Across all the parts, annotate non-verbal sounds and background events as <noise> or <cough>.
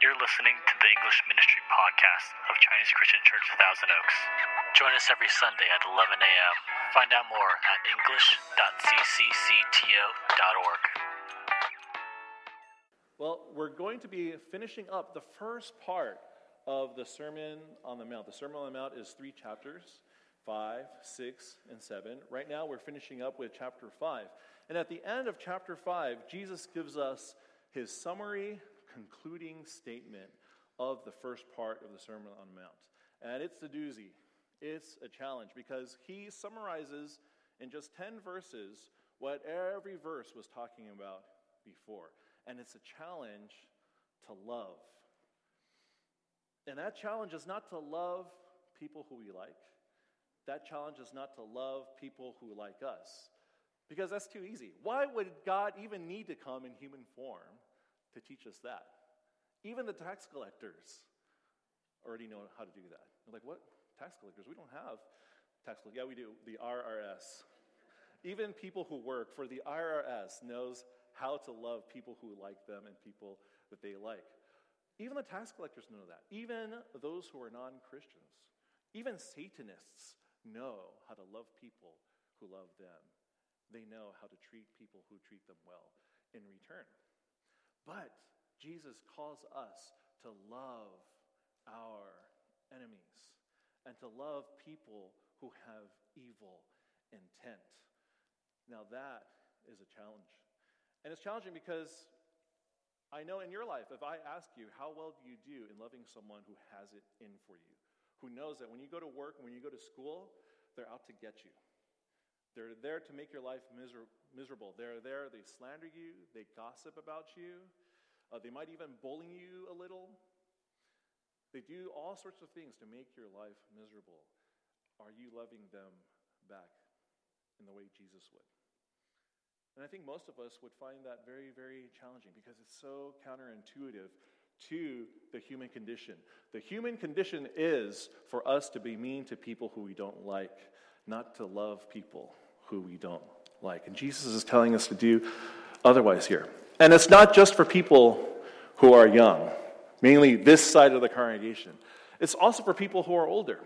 You're listening to the English Ministry Podcast of Chinese Christian Church Thousand Oaks. Join us every Sunday at 11 a.m. Find out more at english.cccto.org. Well, we're going to be finishing up the first part of the Sermon on the Mount. The Sermon on the Mount is three chapters five, six, and seven. Right now, we're finishing up with chapter five. And at the end of chapter five, Jesus gives us his summary concluding statement of the first part of the Sermon on the Mount. And it's a doozy. It's a challenge because he summarizes in just 10 verses what every verse was talking about before. And it's a challenge to love. And that challenge is not to love people who we like. That challenge is not to love people who like us. Because that's too easy. Why would God even need to come in human form to teach us that. Even the tax collectors already know how to do that. They're like, what? Tax collectors? We don't have tax collectors. Yeah, we do. The IRS. Even people who work for the IRS knows how to love people who like them and people that they like. Even the tax collectors know that. Even those who are non Christians, even Satanists know how to love people who love them. They know how to treat people who treat them well in return. But Jesus calls us to love our enemies and to love people who have evil intent. Now, that is a challenge. And it's challenging because I know in your life, if I ask you, how well do you do in loving someone who has it in for you, who knows that when you go to work and when you go to school, they're out to get you. They're there to make your life miser- miserable. They're there, they slander you, they gossip about you, uh, they might even bully you a little. They do all sorts of things to make your life miserable. Are you loving them back in the way Jesus would? And I think most of us would find that very, very challenging because it's so counterintuitive to the human condition. The human condition is for us to be mean to people who we don't like, not to love people who we don't like. And Jesus is telling us to do otherwise here. And it's not just for people who are young, mainly this side of the congregation. It's also for people who are older.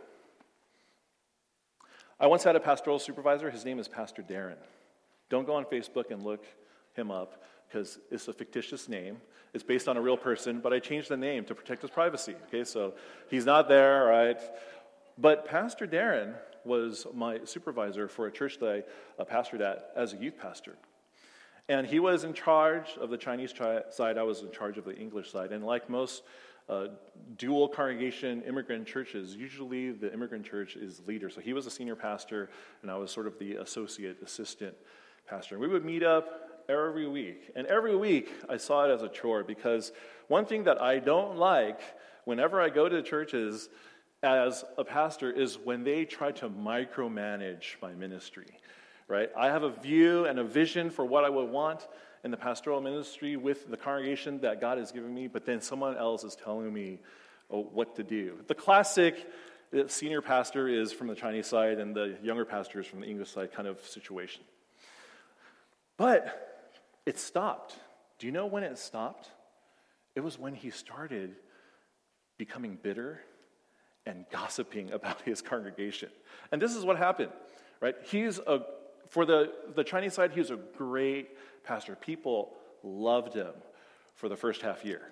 I once had a pastoral supervisor. His name is Pastor Darren. Don't go on Facebook and look him up because it's a fictitious name. It's based on a real person, but I changed the name to protect his privacy. Okay, so he's not there, right? But Pastor Darren was my supervisor for a church that I uh, pastored at as a youth pastor. And he was in charge of the Chinese side, I was in charge of the English side. And like most uh, dual congregation immigrant churches, usually the immigrant church is leader. So he was a senior pastor, and I was sort of the associate assistant pastor. And we would meet up every week. And every week I saw it as a chore because one thing that I don't like whenever I go to churches as a pastor is when they try to micromanage my ministry, right? I have a view and a vision for what I would want in the pastoral ministry with the congregation that God has given me, but then someone else is telling me oh, what to do. The classic the senior pastor is from the Chinese side and the younger pastor is from the English side kind of situation. But it stopped. Do you know when it stopped? It was when he started becoming bitter and gossiping about his congregation. And this is what happened, right? He's a, for the, the Chinese side, he was a great pastor. People loved him for the first half year,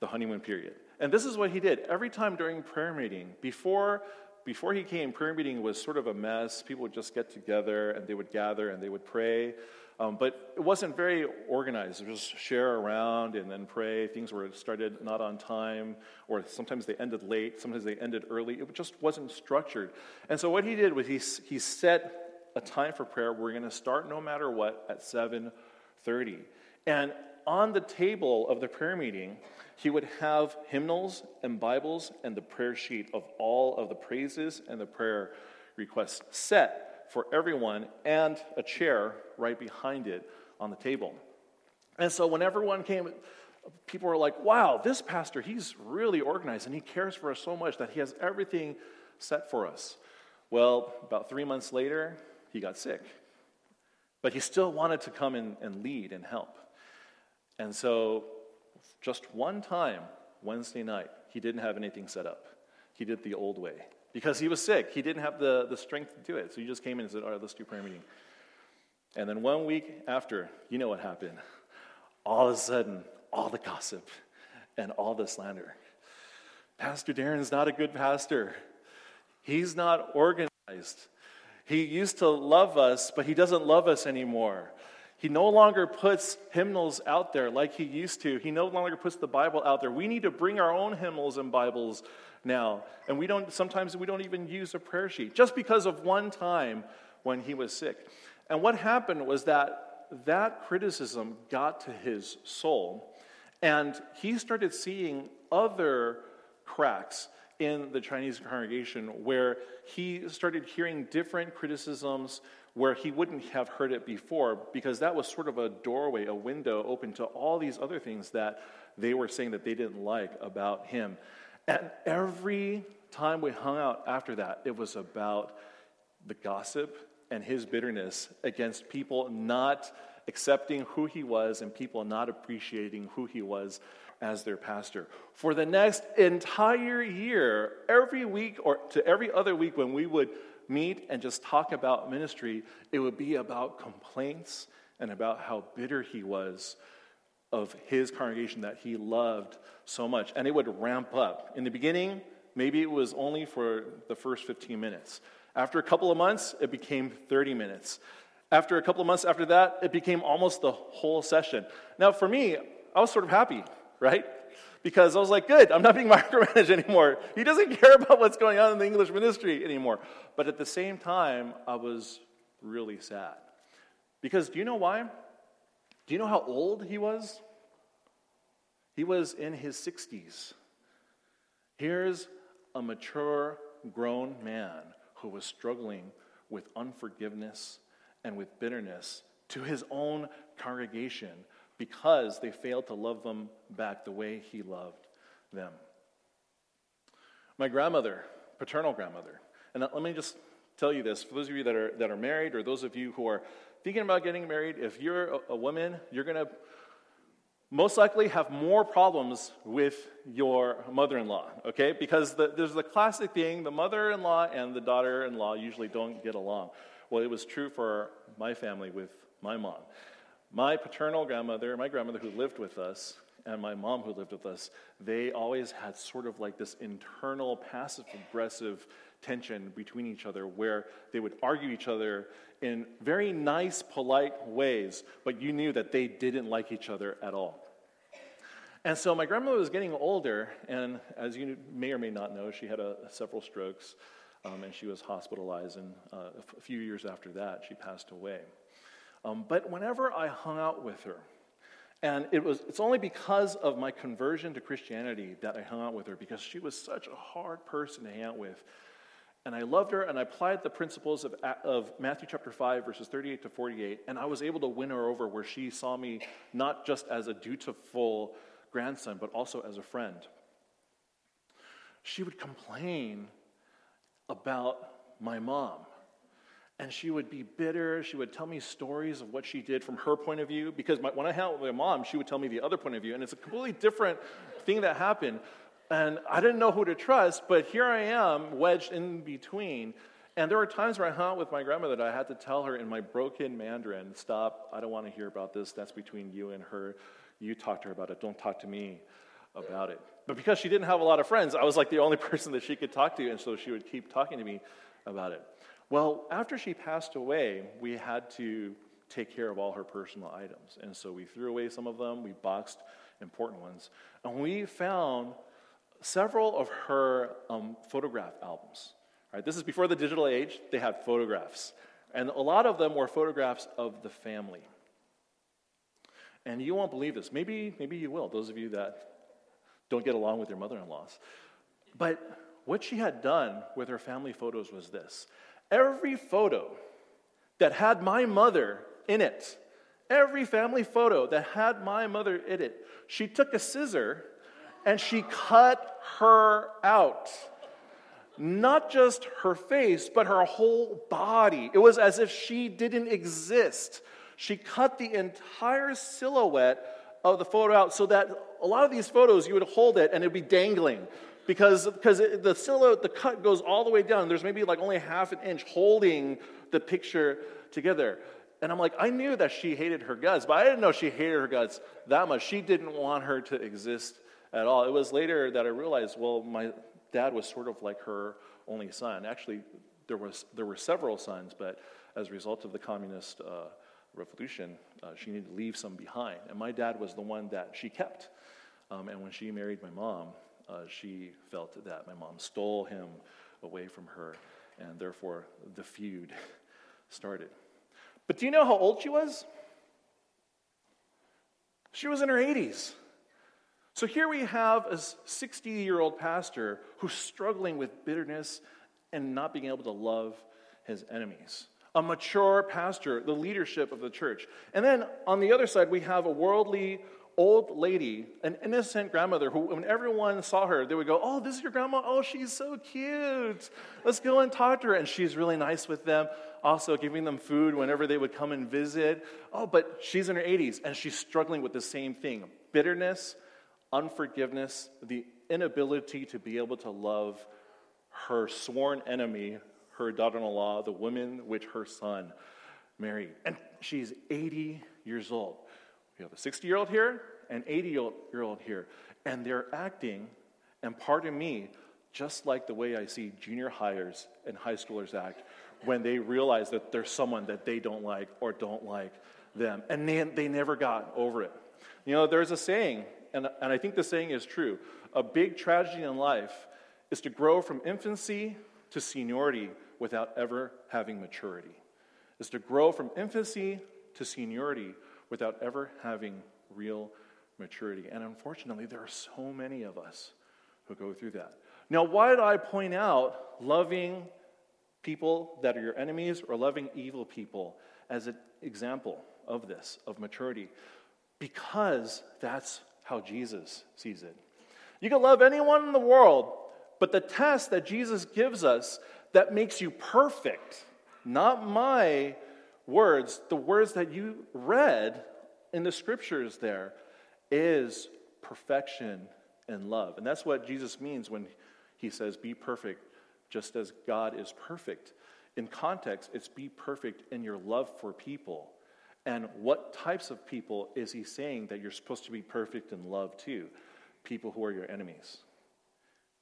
the honeymoon period. And this is what he did. Every time during prayer meeting, before, before he came, prayer meeting was sort of a mess. People would just get together and they would gather and they would pray. Um, but it wasn't very organized. It was share around and then pray. Things were started not on time, or sometimes they ended late, sometimes they ended early. It just wasn't structured. And so what he did was he, he set a time for prayer. We're going to start no matter what at 7:30. And on the table of the prayer meeting, he would have hymnals and Bibles and the prayer sheet of all of the praises and the prayer requests set for everyone and a chair right behind it on the table. And so when everyone came, people were like, wow, this pastor, he's really organized and he cares for us so much that he has everything set for us. Well, about three months later, he got sick. But he still wanted to come in and lead and help. And so, just one time Wednesday night, he didn't have anything set up. He did the old way because he was sick. He didn't have the, the strength to do it. So he just came in and said, All right, let's do prayer meeting. And then one week after, you know what happened. All of a sudden, all the gossip and all the slander. Pastor Darren's not a good pastor. He's not organized. He used to love us, but he doesn't love us anymore. He no longer puts hymnals out there like he used to. He no longer puts the Bible out there. We need to bring our own hymnals and Bibles now. And we don't sometimes we don't even use a prayer sheet just because of one time when he was sick. And what happened was that that criticism got to his soul and he started seeing other cracks in the Chinese congregation where he started hearing different criticisms where he wouldn't have heard it before because that was sort of a doorway, a window open to all these other things that they were saying that they didn't like about him. And every time we hung out after that, it was about the gossip and his bitterness against people not accepting who he was and people not appreciating who he was as their pastor. For the next entire year, every week or to every other week when we would meet and just talk about ministry, it would be about complaints and about how bitter he was of his congregation that he loved so much. And it would ramp up. In the beginning, maybe it was only for the first 15 minutes. After a couple of months, it became 30 minutes. After a couple of months after that, it became almost the whole session. Now, for me, I was sort of happy, right? Because I was like, good, I'm not being <laughs> micromanaged anymore. He doesn't care about what's going on in the English ministry anymore. But at the same time, I was really sad. Because do you know why? Do you know how old he was? He was in his 60s. Here's a mature, grown man who was struggling with unforgiveness and with bitterness to his own congregation because they failed to love them back the way he loved them. My grandmother, paternal grandmother, and let me just tell you this for those of you that are, that are married or those of you who are thinking about getting married, if you're a, a woman, you're going to most likely have more problems with your mother in law, okay? Because the, there's the classic thing the mother in law and the daughter in law usually don't get along. Well, it was true for my family with my mom. My paternal grandmother, my grandmother who lived with us, and my mom who lived with us, they always had sort of like this internal passive aggressive tension between each other where they would argue each other in very nice, polite ways, but you knew that they didn't like each other at all. And so my grandmother was getting older, and as you may or may not know, she had a, several strokes, um, and she was hospitalized. And uh, a few years after that, she passed away. Um, but whenever I hung out with her, and it was, it's only because of my conversion to Christianity that I hung out with her, because she was such a hard person to hang out with. And I loved her, and I applied the principles of, of Matthew chapter 5, verses 38 to 48, and I was able to win her over where she saw me not just as a dutiful grandson, but also as a friend. She would complain about my mom. And she would be bitter. She would tell me stories of what she did from her point of view. Because my, when I hung out with my mom, she would tell me the other point of view. And it's a completely different thing that happened. And I didn't know who to trust, but here I am, wedged in between. And there were times where I hung out with my grandmother that I had to tell her in my broken Mandarin, stop, I don't want to hear about this. That's between you and her. You talk to her about it. Don't talk to me about it. But because she didn't have a lot of friends, I was like the only <laughs> person that she could talk to, and so she would keep talking to me about it. Well, after she passed away, we had to take care of all her personal items. And so we threw away some of them, we boxed important ones. And we found several of her um, photograph albums. Right, this is before the digital age, they had photographs. And a lot of them were photographs of the family. And you won't believe this. Maybe, maybe you will, those of you that don't get along with your mother in laws. But what she had done with her family photos was this every photo that had my mother in it, every family photo that had my mother in it, she took a scissor and she cut her out. Not just her face, but her whole body. It was as if she didn't exist. She cut the entire silhouette of the photo out so that a lot of these photos you would hold it and it would be dangling because because the silhouette the cut goes all the way down. There's maybe like only half an inch holding the picture together. And i'm like i knew that she hated her guts but i didn't know she hated her guts that much. She didn't want her to exist at all. It was later that i realized well my dad was sort of like her only son. Actually there was there were several sons but as a result of the communist uh, revolution, uh, she needed to leave some behind. And my dad was the one that she kept. Um, and when she married my mom, uh, she felt that my mom stole him away from her, and therefore the feud <laughs> started. But do you know how old she was? She was in her 80s. So here we have a 60 year old pastor who's struggling with bitterness and not being able to love his enemies a mature pastor, the leadership of the church. And then on the other side, we have a worldly old lady, an innocent grandmother who, when everyone saw her, they would go, Oh, this is your grandma? Oh, she's so cute. Let's go and talk to her. And she's really nice with them, also giving them food whenever they would come and visit. Oh, but she's in her 80s and she's struggling with the same thing bitterness, unforgiveness, the inability to be able to love her sworn enemy her daughter in law, the woman which her son married. And she's 80 years old. We have a 60 year old here and 80 year old here. And they're acting, and pardon me, just like the way I see junior hires and high schoolers act when they realize that there's someone that they don't like or don't like them. And they, they never got over it. You know, there's a saying, and, and I think the saying is true a big tragedy in life is to grow from infancy to seniority without ever having maturity, is to grow from infancy to seniority without ever having real maturity. And unfortunately, there are so many of us who go through that. Now, why did I point out loving people that are your enemies or loving evil people as an example of this, of maturity? Because that's how Jesus sees it. You can love anyone in the world, but the test that Jesus gives us that makes you perfect, not my words, the words that you read in the scriptures there, is perfection and love. And that's what Jesus means when he says, Be perfect, just as God is perfect. In context, it's be perfect in your love for people. And what types of people is he saying that you're supposed to be perfect in love to? People who are your enemies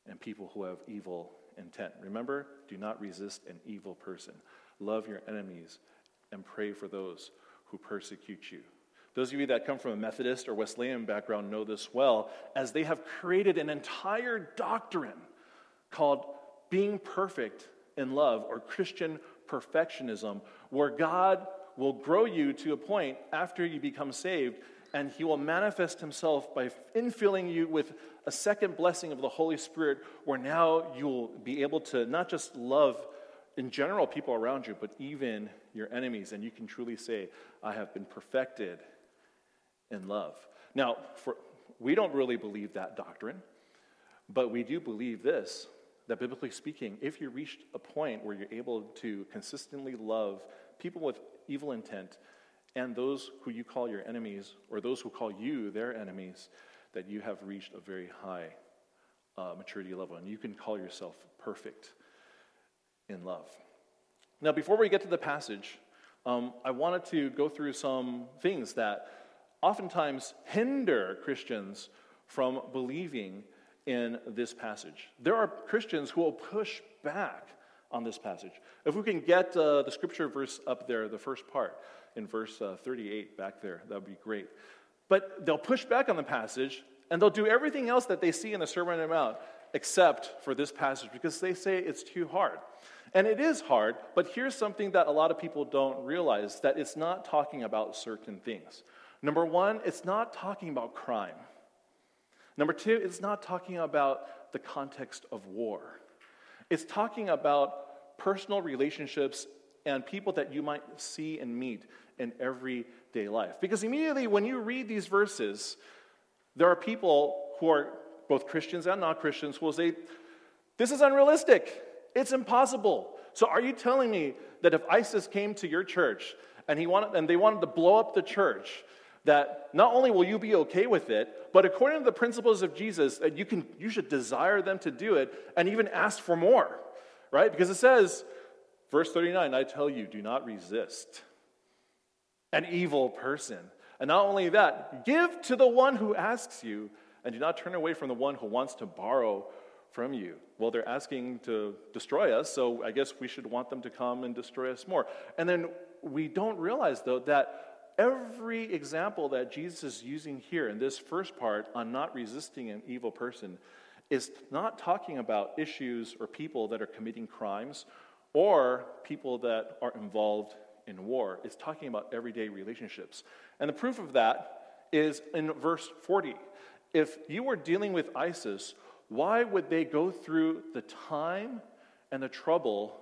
and people who have evil intent. Remember, do not resist an evil person. Love your enemies and pray for those who persecute you. Those of you that come from a Methodist or Wesleyan background know this well, as they have created an entire doctrine called being perfect in love or Christian perfectionism, where God will grow you to a point after you become saved and he will manifest himself by infilling you with a second blessing of the Holy Spirit, where now you'll be able to not just love in general people around you, but even your enemies. And you can truly say, I have been perfected in love. Now, for, we don't really believe that doctrine, but we do believe this that biblically speaking, if you reached a point where you're able to consistently love people with evil intent, and those who you call your enemies, or those who call you their enemies, that you have reached a very high uh, maturity level, and you can call yourself perfect in love. Now, before we get to the passage, um, I wanted to go through some things that oftentimes hinder Christians from believing in this passage. There are Christians who will push back on this passage. If we can get uh, the scripture verse up there, the first part in verse uh, 38 back there. That would be great. But they'll push back on the passage and they'll do everything else that they see in the Sermon on the Mount except for this passage because they say it's too hard. And it is hard, but here's something that a lot of people don't realize that it's not talking about certain things. Number one, it's not talking about crime. Number two, it's not talking about the context of war. It's talking about personal relationships and people that you might see and meet in everyday life. Because immediately when you read these verses, there are people who are both Christians and non Christians who will say, This is unrealistic. It's impossible. So are you telling me that if ISIS came to your church and, he wanted, and they wanted to blow up the church, that not only will you be okay with it, but according to the principles of Jesus, you, can, you should desire them to do it and even ask for more, right? Because it says, verse 39, I tell you, do not resist an evil person. And not only that, give to the one who asks you, and do not turn away from the one who wants to borrow from you. Well, they're asking to destroy us, so I guess we should want them to come and destroy us more. And then we don't realize, though, that every example that Jesus is using here in this first part on not resisting an evil person is not talking about issues or people that are committing crimes or people that are involved in war. It's talking about everyday relationships. And the proof of that is in verse 40. If you were dealing with ISIS, why would they go through the time and the trouble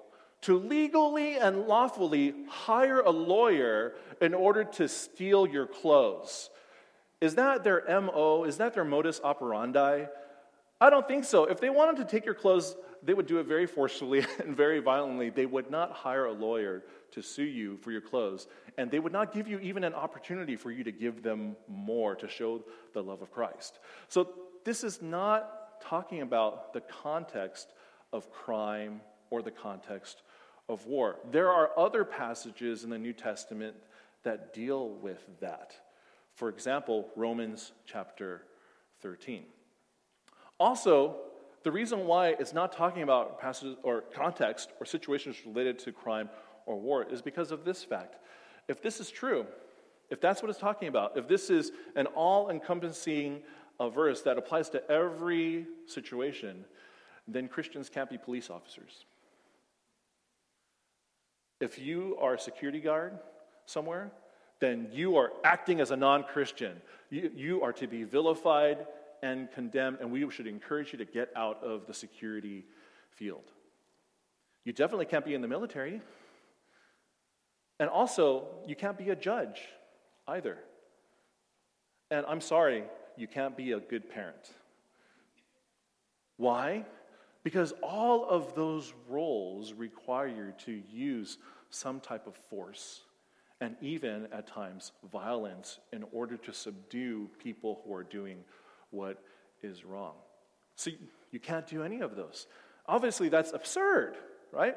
to legally and lawfully hire a lawyer in order to steal your clothes? Is that their MO? Is that their modus operandi? I don't think so. If they wanted to take your clothes, they would do it very forcefully <laughs> and very violently. They would not hire a lawyer to sue you for your clothes, and they would not give you even an opportunity for you to give them more to show the love of Christ. So, this is not talking about the context of crime or the context of war. There are other passages in the New Testament that deal with that. For example, Romans chapter 13. Also, the reason why it's not talking about passages or context or situations related to crime or war is because of this fact. If this is true, if that's what it's talking about, if this is an all encompassing uh, verse that applies to every situation, then Christians can't be police officers. If you are a security guard somewhere, then you are acting as a non Christian. You, you are to be vilified and condemned, and we should encourage you to get out of the security field. You definitely can't be in the military. And also, you can't be a judge either. And I'm sorry, you can't be a good parent. Why? Because all of those roles require you to use some type of force and even at times violence in order to subdue people who are doing what is wrong. So you can't do any of those. Obviously, that's absurd, right?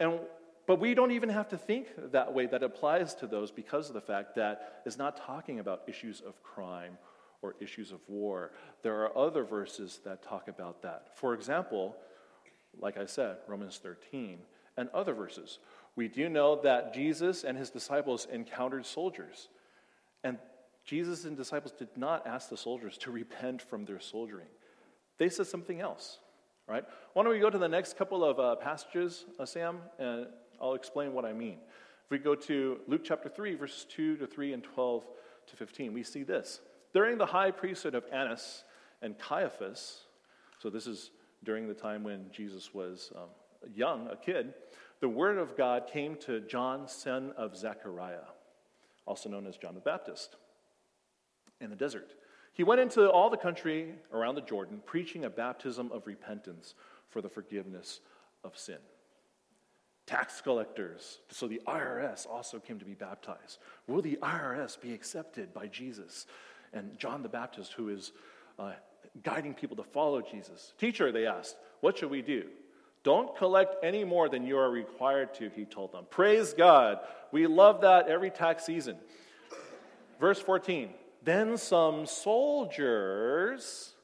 And but we don't even have to think that way that applies to those because of the fact that it's not talking about issues of crime or issues of war. There are other verses that talk about that. For example, like I said, Romans 13 and other verses. We do know that Jesus and his disciples encountered soldiers. And Jesus and disciples did not ask the soldiers to repent from their soldiering. They said something else, right? Why don't we go to the next couple of uh, passages, uh, Sam, and I'll explain what I mean. If we go to Luke chapter 3, verses 2 to 3 and 12 to 15, we see this. During the high priesthood of Annas and Caiaphas, so this is during the time when Jesus was um, young, a kid, the word of God came to John, son of Zechariah, also known as John the Baptist, in the desert. He went into all the country around the Jordan, preaching a baptism of repentance for the forgiveness of sin tax collectors. So the IRS also came to be baptized. Will the IRS be accepted by Jesus? And John the Baptist, who is uh, guiding people to follow Jesus. Teacher, they asked, what should we do? Don't collect any more than you are required to, he told them. Praise God. We love that every tax season. Verse 14 Then some soldiers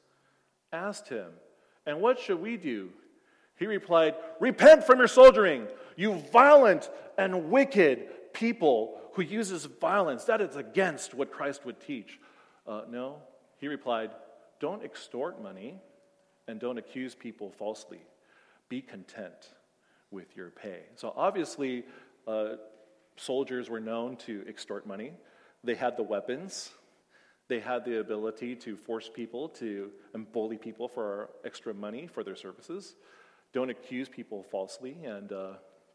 asked him, And what should we do? He replied, Repent from your soldiering, you violent and wicked people who uses violence. That is against what Christ would teach. Uh, no, he replied, Don't extort money and don't accuse people falsely. Be content with your pay. So obviously, uh, soldiers were known to extort money. They had the weapons. They had the ability to force people to and bully people for extra money for their services don't accuse people falsely and uh,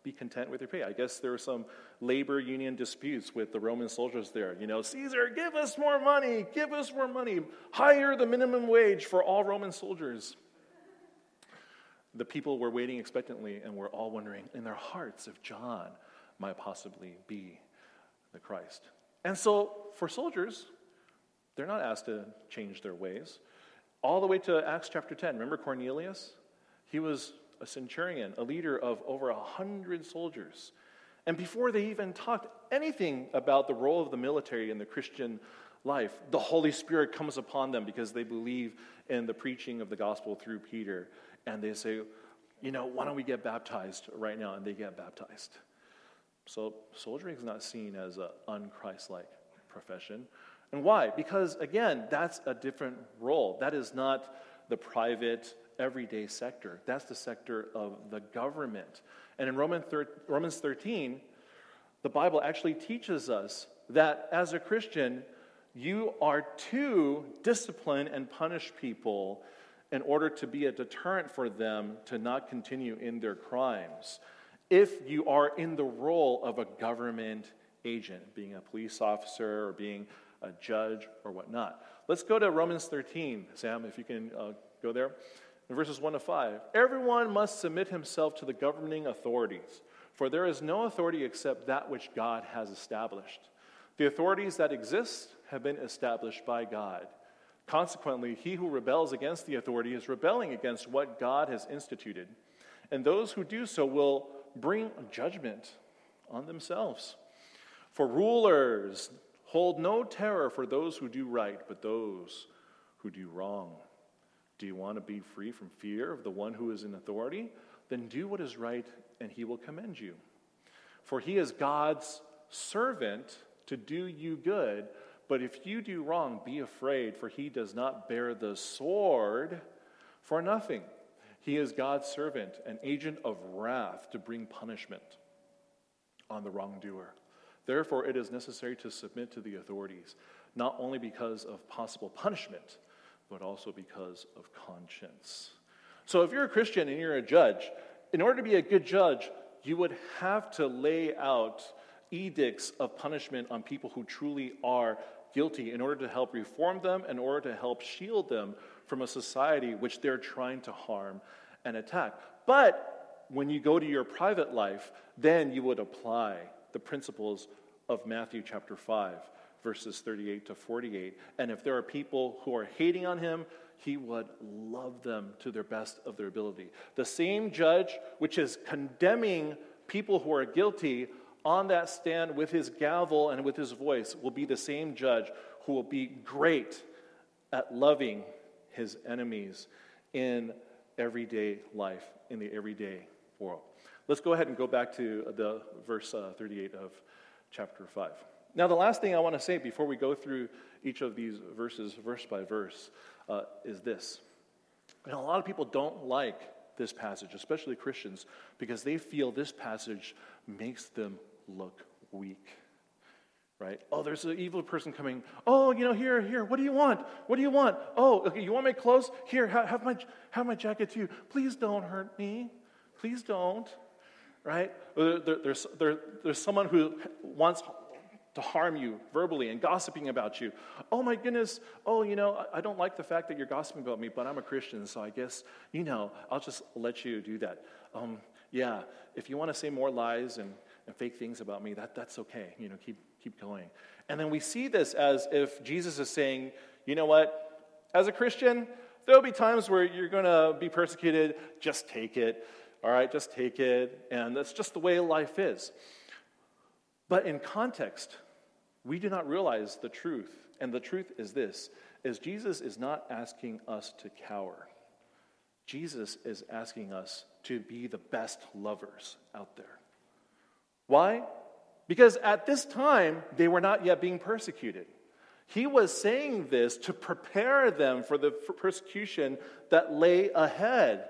be content with your pay. I guess there were some labor union disputes with the Roman soldiers there. You know, Caesar, give us more money, give us more money, higher the minimum wage for all Roman soldiers. The people were waiting expectantly and were all wondering in their hearts if John might possibly be the Christ. And so, for soldiers, They're not asked to change their ways. All the way to Acts chapter 10. Remember Cornelius? He was a centurion, a leader of over a hundred soldiers. And before they even talked anything about the role of the military in the Christian life, the Holy Spirit comes upon them because they believe in the preaching of the gospel through Peter. And they say, you know, why don't we get baptized right now? And they get baptized. So soldiering is not seen as an unchristlike profession. And why? Because, again, that's a different role. That is not the private, everyday sector. That's the sector of the government. And in Romans 13, the Bible actually teaches us that as a Christian, you are to discipline and punish people in order to be a deterrent for them to not continue in their crimes. If you are in the role of a government agent, being a police officer or being a judge or whatnot. Let's go to Romans 13, Sam, if you can uh, go there. In verses 1 to 5. Everyone must submit himself to the governing authorities, for there is no authority except that which God has established. The authorities that exist have been established by God. Consequently, he who rebels against the authority is rebelling against what God has instituted. And those who do so will bring judgment on themselves. For rulers hold no terror for those who do right, but those who do wrong. Do you want to be free from fear of the one who is in authority? Then do what is right, and he will commend you. For he is God's servant to do you good. But if you do wrong, be afraid, for he does not bear the sword for nothing. He is God's servant, an agent of wrath to bring punishment on the wrongdoer. Therefore, it is necessary to submit to the authorities, not only because of possible punishment, but also because of conscience. So, if you're a Christian and you're a judge, in order to be a good judge, you would have to lay out edicts of punishment on people who truly are guilty in order to help reform them, in order to help shield them from a society which they're trying to harm and attack. But when you go to your private life, then you would apply the principles of Matthew chapter 5 verses 38 to 48. And if there are people who are hating on him, he would love them to their best of their ability. The same judge which is condemning people who are guilty on that stand with his gavel and with his voice will be the same judge who will be great at loving his enemies in everyday life, in the everyday world. Let's go ahead and go back to the verse uh, 38 of chapter 5. Now, the last thing I want to say before we go through each of these verses, verse by verse, uh, is this. Know, a lot of people don't like this passage, especially Christians, because they feel this passage makes them look weak. Right? Oh, there's an evil person coming. Oh, you know, here, here. What do you want? What do you want? Oh, okay. You want my clothes? Here, have my have my jacket too. Please don't hurt me. Please don't. Right? There, there's there, there's someone who wants to harm you verbally and gossiping about you. Oh my goodness, oh, you know, I don't like the fact that you're gossiping about me, but I'm a Christian, so I guess, you know, I'll just let you do that. Um, yeah, if you want to say more lies and, and fake things about me, that, that's okay. You know, keep, keep going. And then we see this as if Jesus is saying, you know what, as a Christian, there'll be times where you're going to be persecuted, just take it. All right, just take it. And that's just the way life is. But in context, we do not realize the truth. And the truth is this is Jesus is not asking us to cower. Jesus is asking us to be the best lovers out there. Why? Because at this time, they were not yet being persecuted. He was saying this to prepare them for the persecution that lay ahead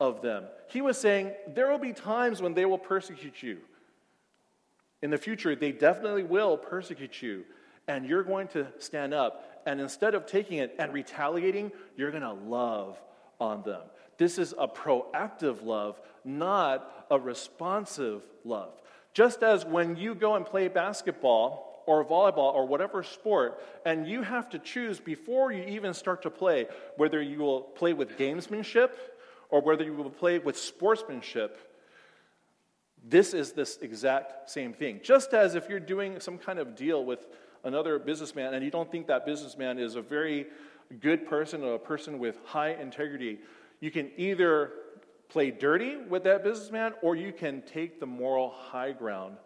of them. He was saying, There will be times when they will persecute you. In the future, they definitely will persecute you, and you're going to stand up. And instead of taking it and retaliating, you're going to love on them. This is a proactive love, not a responsive love. Just as when you go and play basketball or volleyball or whatever sport, and you have to choose before you even start to play whether you will play with gamesmanship or whether you will play with sportsmanship this is this exact same thing. Just as if you're doing some kind of deal with another businessman and you don't think that businessman is a very good person or a person with high integrity, you can either play dirty with that businessman or you can take the moral high ground.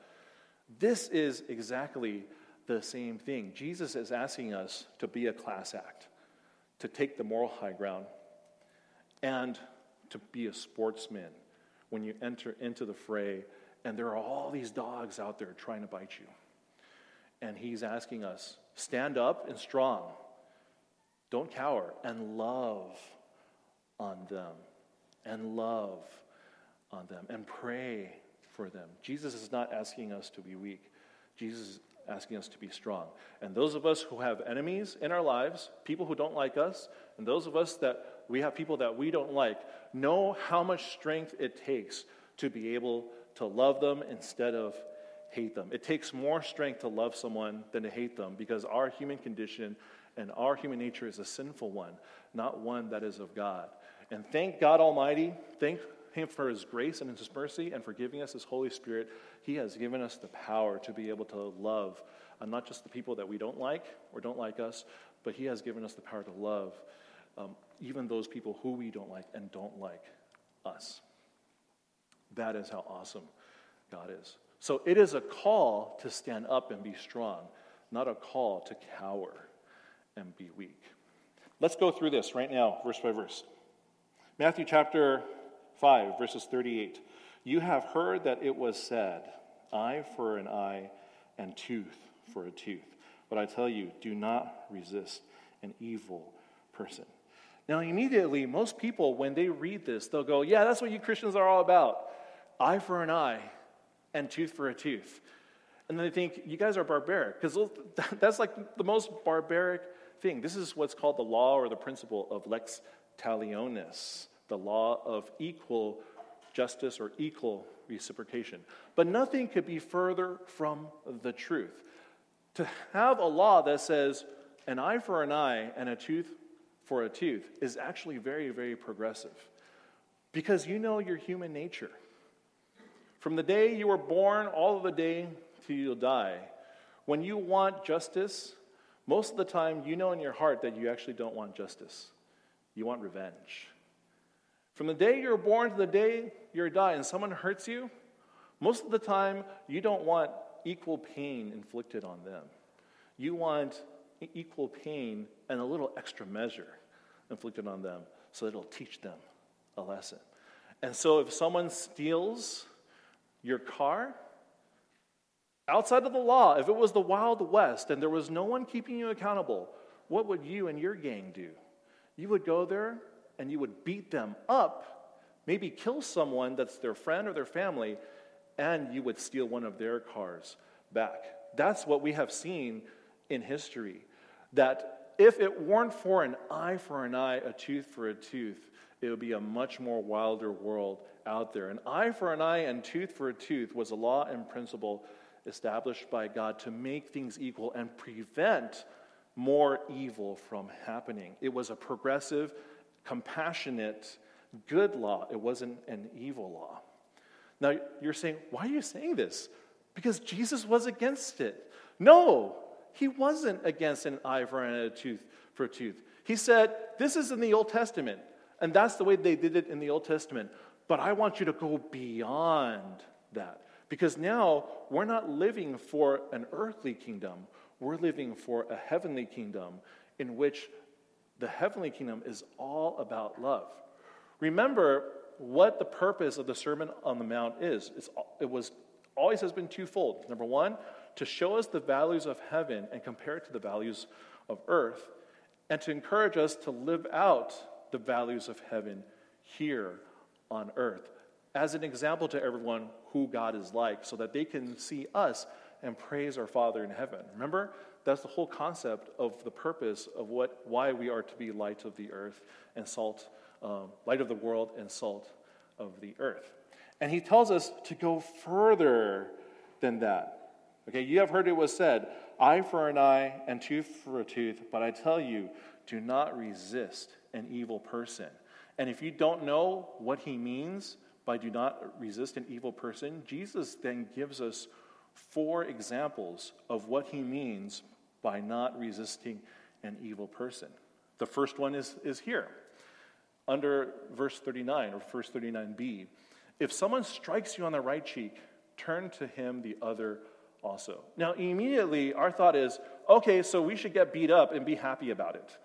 This is exactly the same thing. Jesus is asking us to be a class act, to take the moral high ground, and to be a sportsman when you enter into the fray and there are all these dogs out there trying to bite you. And he's asking us stand up and strong, don't cower, and love on them, and love on them, and pray for them. Jesus is not asking us to be weak. Jesus is asking us to be strong. And those of us who have enemies in our lives, people who don't like us, and those of us that we have people that we don't like, know how much strength it takes to be able to love them instead of hate them. It takes more strength to love someone than to hate them because our human condition and our human nature is a sinful one, not one that is of God. And thank God Almighty, thank Him for His grace and His mercy and for giving us His Holy Spirit. He has given us the power to be able to love uh, not just the people that we don't like or don't like us, but He has given us the power to love um, even those people who we don't like and don't like us. That is how awesome God is. So it is a call to stand up and be strong, not a call to cower and be weak. Let's go through this right now, verse by verse. Matthew chapter 5, verses 38. You have heard that it was said, eye for an eye and tooth for a tooth. But I tell you, do not resist an evil person. Now, immediately, most people, when they read this, they'll go, Yeah, that's what you Christians are all about eye for an eye and tooth for a tooth. And then they think, You guys are barbaric, because <laughs> that's like the most barbaric thing. This is what's called the law or the principle of lex talionis, the law of equal justice or equal reciprocation. But nothing could be further from the truth. To have a law that says an eye for an eye and a tooth for a tooth is actually very, very progressive because you know your human nature. From the day you were born, all the day till you'll die, when you want justice, most of the time you know in your heart that you actually don't want justice. You want revenge. From the day you're born to the day you die and someone hurts you, most of the time you don't want equal pain inflicted on them. You want equal pain and a little extra measure inflicted on them so that it'll teach them a lesson. And so if someone steals your car, outside of the law, if it was the Wild West and there was no one keeping you accountable, what would you and your gang do? You would go there and you would beat them up, maybe kill someone that's their friend or their family, and you would steal one of their cars back. That's what we have seen in history. That if it weren't for an eye for an eye, a tooth for a tooth, it would be a much more wilder world out there. An eye for an eye and tooth for a tooth was a law and principle established by God to make things equal and prevent more evil from happening. It was a progressive, compassionate, good law. It wasn't an evil law. Now, you're saying, why are you saying this? Because Jesus was against it. No, he wasn't against an eye for an eye, a tooth for a tooth. He said, This is in the Old Testament, and that's the way they did it in the Old Testament. But I want you to go beyond that. Because now we're not living for an earthly kingdom, we're living for a heavenly kingdom in which the heavenly kingdom is all about love. Remember what the purpose of the Sermon on the Mount is. It's, it was always has been twofold. Number one, to show us the values of heaven and compare it to the values of earth, and to encourage us to live out the values of heaven here on earth as an example to everyone who God is like, so that they can see us and praise our Father in heaven. Remember, that's the whole concept of the purpose of what, why we are to be light of the earth and salt, um, light of the world and salt of the earth. And he tells us to go further than that. Okay, you have heard it was said, eye for an eye and tooth for a tooth, but I tell you, do not resist an evil person. And if you don't know what he means by do not resist an evil person, Jesus then gives us four examples of what he means by not resisting an evil person. The first one is, is here under verse 39 or verse 39b. If someone strikes you on the right cheek, turn to him the other also. Now, immediately, our thought is okay, so we should get beat up and be happy about it.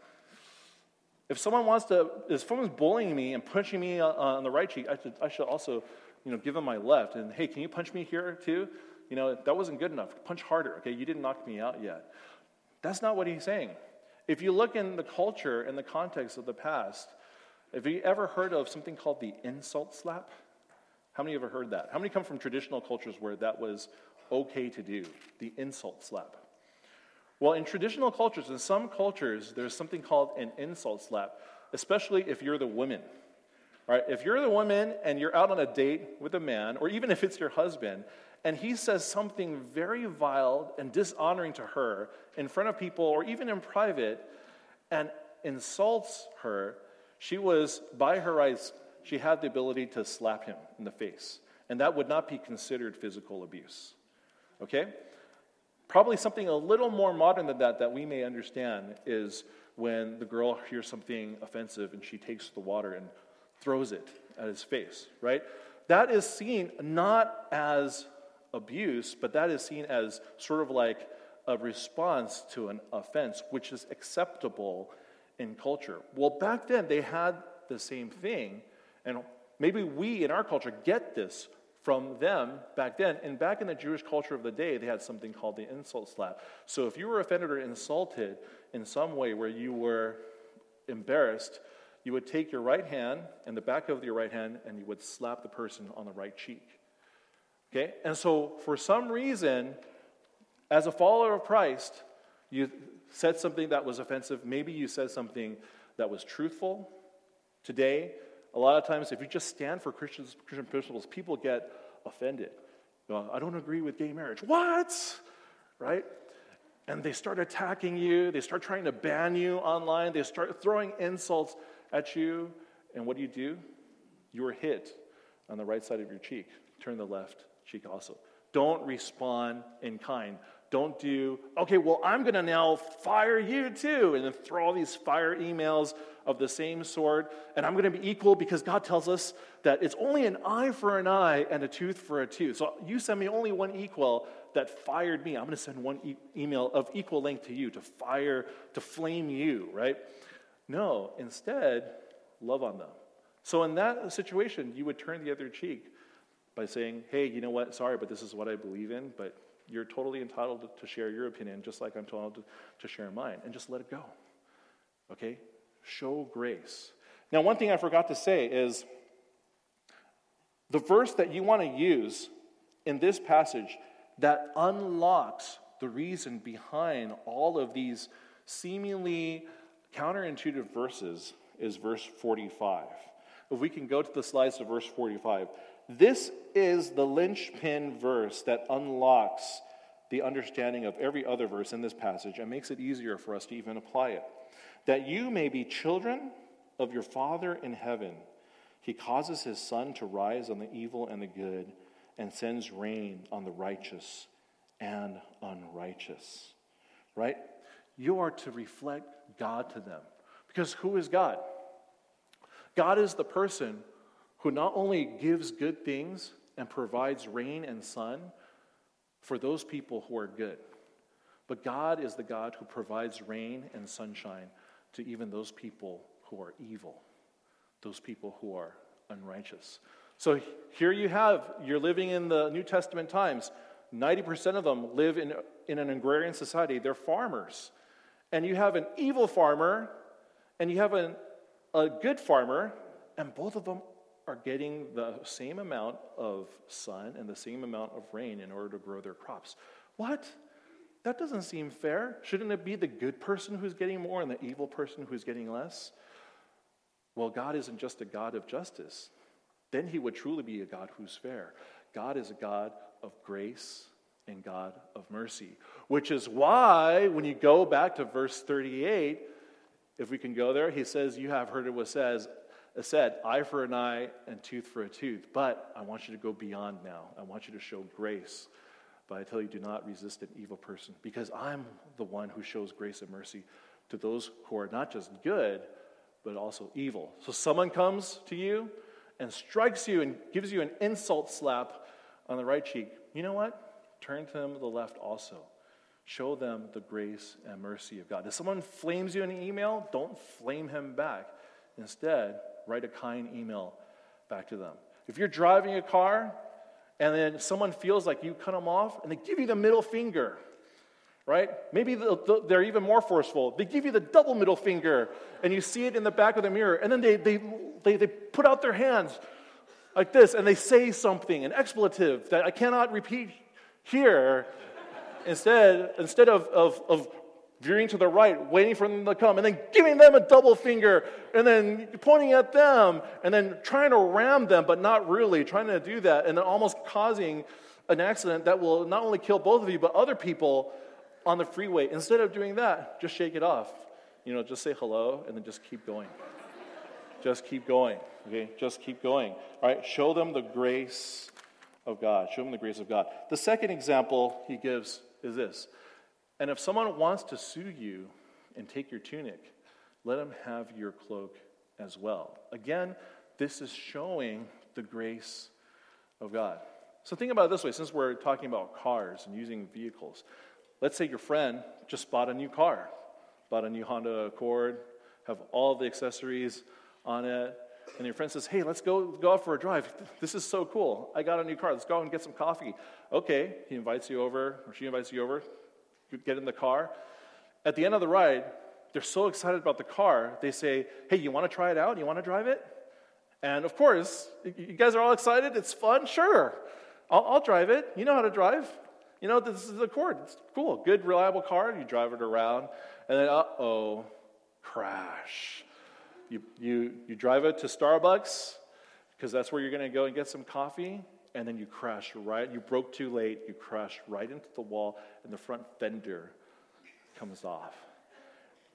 If someone wants to, if someone's bullying me and punching me on the right cheek, I should, I should also, you know, give them my left. And hey, can you punch me here too? You know, that wasn't good enough. Punch harder. Okay, you didn't knock me out yet. That's not what he's saying. If you look in the culture and the context of the past, have you ever heard of something called the insult slap? How many ever heard that? How many come from traditional cultures where that was okay to do? The insult slap. Well, in traditional cultures, in some cultures, there's something called an insult slap, especially if you're the woman. Right, if you're the woman and you're out on a date with a man, or even if it's your husband, and he says something very vile and dishonoring to her in front of people or even in private and insults her, she was, by her rights, she had the ability to slap him in the face. And that would not be considered physical abuse. Okay? Probably something a little more modern than that that we may understand is when the girl hears something offensive and she takes the water and throws it at his face, right? That is seen not as abuse, but that is seen as sort of like a response to an offense, which is acceptable in culture. Well, back then they had the same thing, and maybe we in our culture get this from them back then. And back in the Jewish culture of the day, they had something called the insult slap. So if you were offended or insulted in some way where you were embarrassed, you would take your right hand and the back of your right hand and you would slap the person on the right cheek. Okay? And so for some reason, as a follower of Christ, you said something that was offensive. Maybe you said something that was truthful. Today, a lot of times, if you just stand for Christians, Christian principles, people get offended. I don't agree with gay marriage. What? Right? And they start attacking you. They start trying to ban you online. They start throwing insults at you. And what do you do? You are hit on the right side of your cheek. Turn the left cheek also. Don't respond in kind. Don't do, okay, well, I'm going to now fire you too, and then throw all these fire emails of the same sort, and I'm going to be equal because God tells us that it's only an eye for an eye and a tooth for a tooth. So you send me only one equal that fired me. I'm going to send one e- email of equal length to you to fire, to flame you, right? No, instead, love on them. So in that situation, you would turn the other cheek by saying, hey, you know what, sorry, but this is what I believe in, but you're totally entitled to share your opinion just like I'm entitled to, share mine, and just let it go. Okay? Show grace. Now, one thing I forgot to say is the verse that you want to use in this passage that unlocks the reason behind all of these seemingly counterintuitive verses is verse 45. If we can go to the slides to verse 45. This is the linchpin verse that unlocks the understanding of every other verse in this passage and makes it easier for us to even apply it. That you may be children of your Father in heaven. He causes his sun to rise on the evil and the good and sends rain on the righteous and unrighteous. Right? You are to reflect God to them. Because who is God? God is the person who not only gives good things and provides rain and sun for those people who are good, but God is the God who provides rain and sunshine to even those people who are evil, those people who are unrighteous. So here you have, you're living in the New Testament times. 90% of them live in, in an agrarian society. They're farmers. And you have an evil farmer and you have an, a good farmer, and both of them are getting the same amount of sun and the same amount of rain in order to grow their crops. What? That doesn't seem fair. Shouldn't it be the good person who's getting more and the evil person who's getting less? Well, God isn't just a God of justice. Then he would truly be a God who's fair. God is a God of grace and God of mercy, which is why when you go back to verse 38, if we can go there, he says, You have heard it was says, said, eye for an eye and tooth for a tooth. But I want you to go beyond now. I want you to show grace. But I tell you, do not resist an evil person, because I'm the one who shows grace and mercy to those who are not just good, but also evil. So someone comes to you and strikes you and gives you an insult slap on the right cheek. You know what? Turn to them the left also. Show them the grace and mercy of God. If someone flames you in an email, don't flame him back. Instead, write a kind email back to them. If you're driving a car and then someone feels like you cut them off and they give you the middle finger, right? Maybe they're even more forceful. They give you the double middle finger and you see it in the back of the mirror and then they, they, they, they put out their hands like this and they say something, an expletive that I cannot repeat here. instead, instead of, of, of veering to the right, waiting for them to come, and then giving them a double finger, and then pointing at them, and then trying to ram them, but not really, trying to do that, and then almost causing an accident that will not only kill both of you, but other people on the freeway. Instead of doing that, just shake it off. You know, just say hello, and then just keep going. just keep going. Okay, just keep going. All right, show them the grace of God. Show them the grace of God. The second example he gives is this and if someone wants to sue you and take your tunic, let him have your cloak as well. Again, this is showing the grace of God. So think about it this way since we're talking about cars and using vehicles. Let's say your friend just bought a new car, bought a new Honda Accord, have all the accessories on it, and your friend says, Hey, let's go, go out for a drive. This is so cool. I got a new car. Let's go and get some coffee. Okay, he invites you over, or she invites you over get in the car. At the end of the ride, they're so excited about the car, they say, Hey, you want to try it out? You want to drive it? And of course, you guys are all excited. It's fun. Sure. I'll, I'll drive it. You know how to drive. You know, this is the Accord. It's cool. Good, reliable car. You drive it around. And then, uh oh, crash. You, you, you drive it to Starbucks because that's where you're going to go and get some coffee and then you crash right, you broke too late, you crash right into the wall, and the front fender comes off.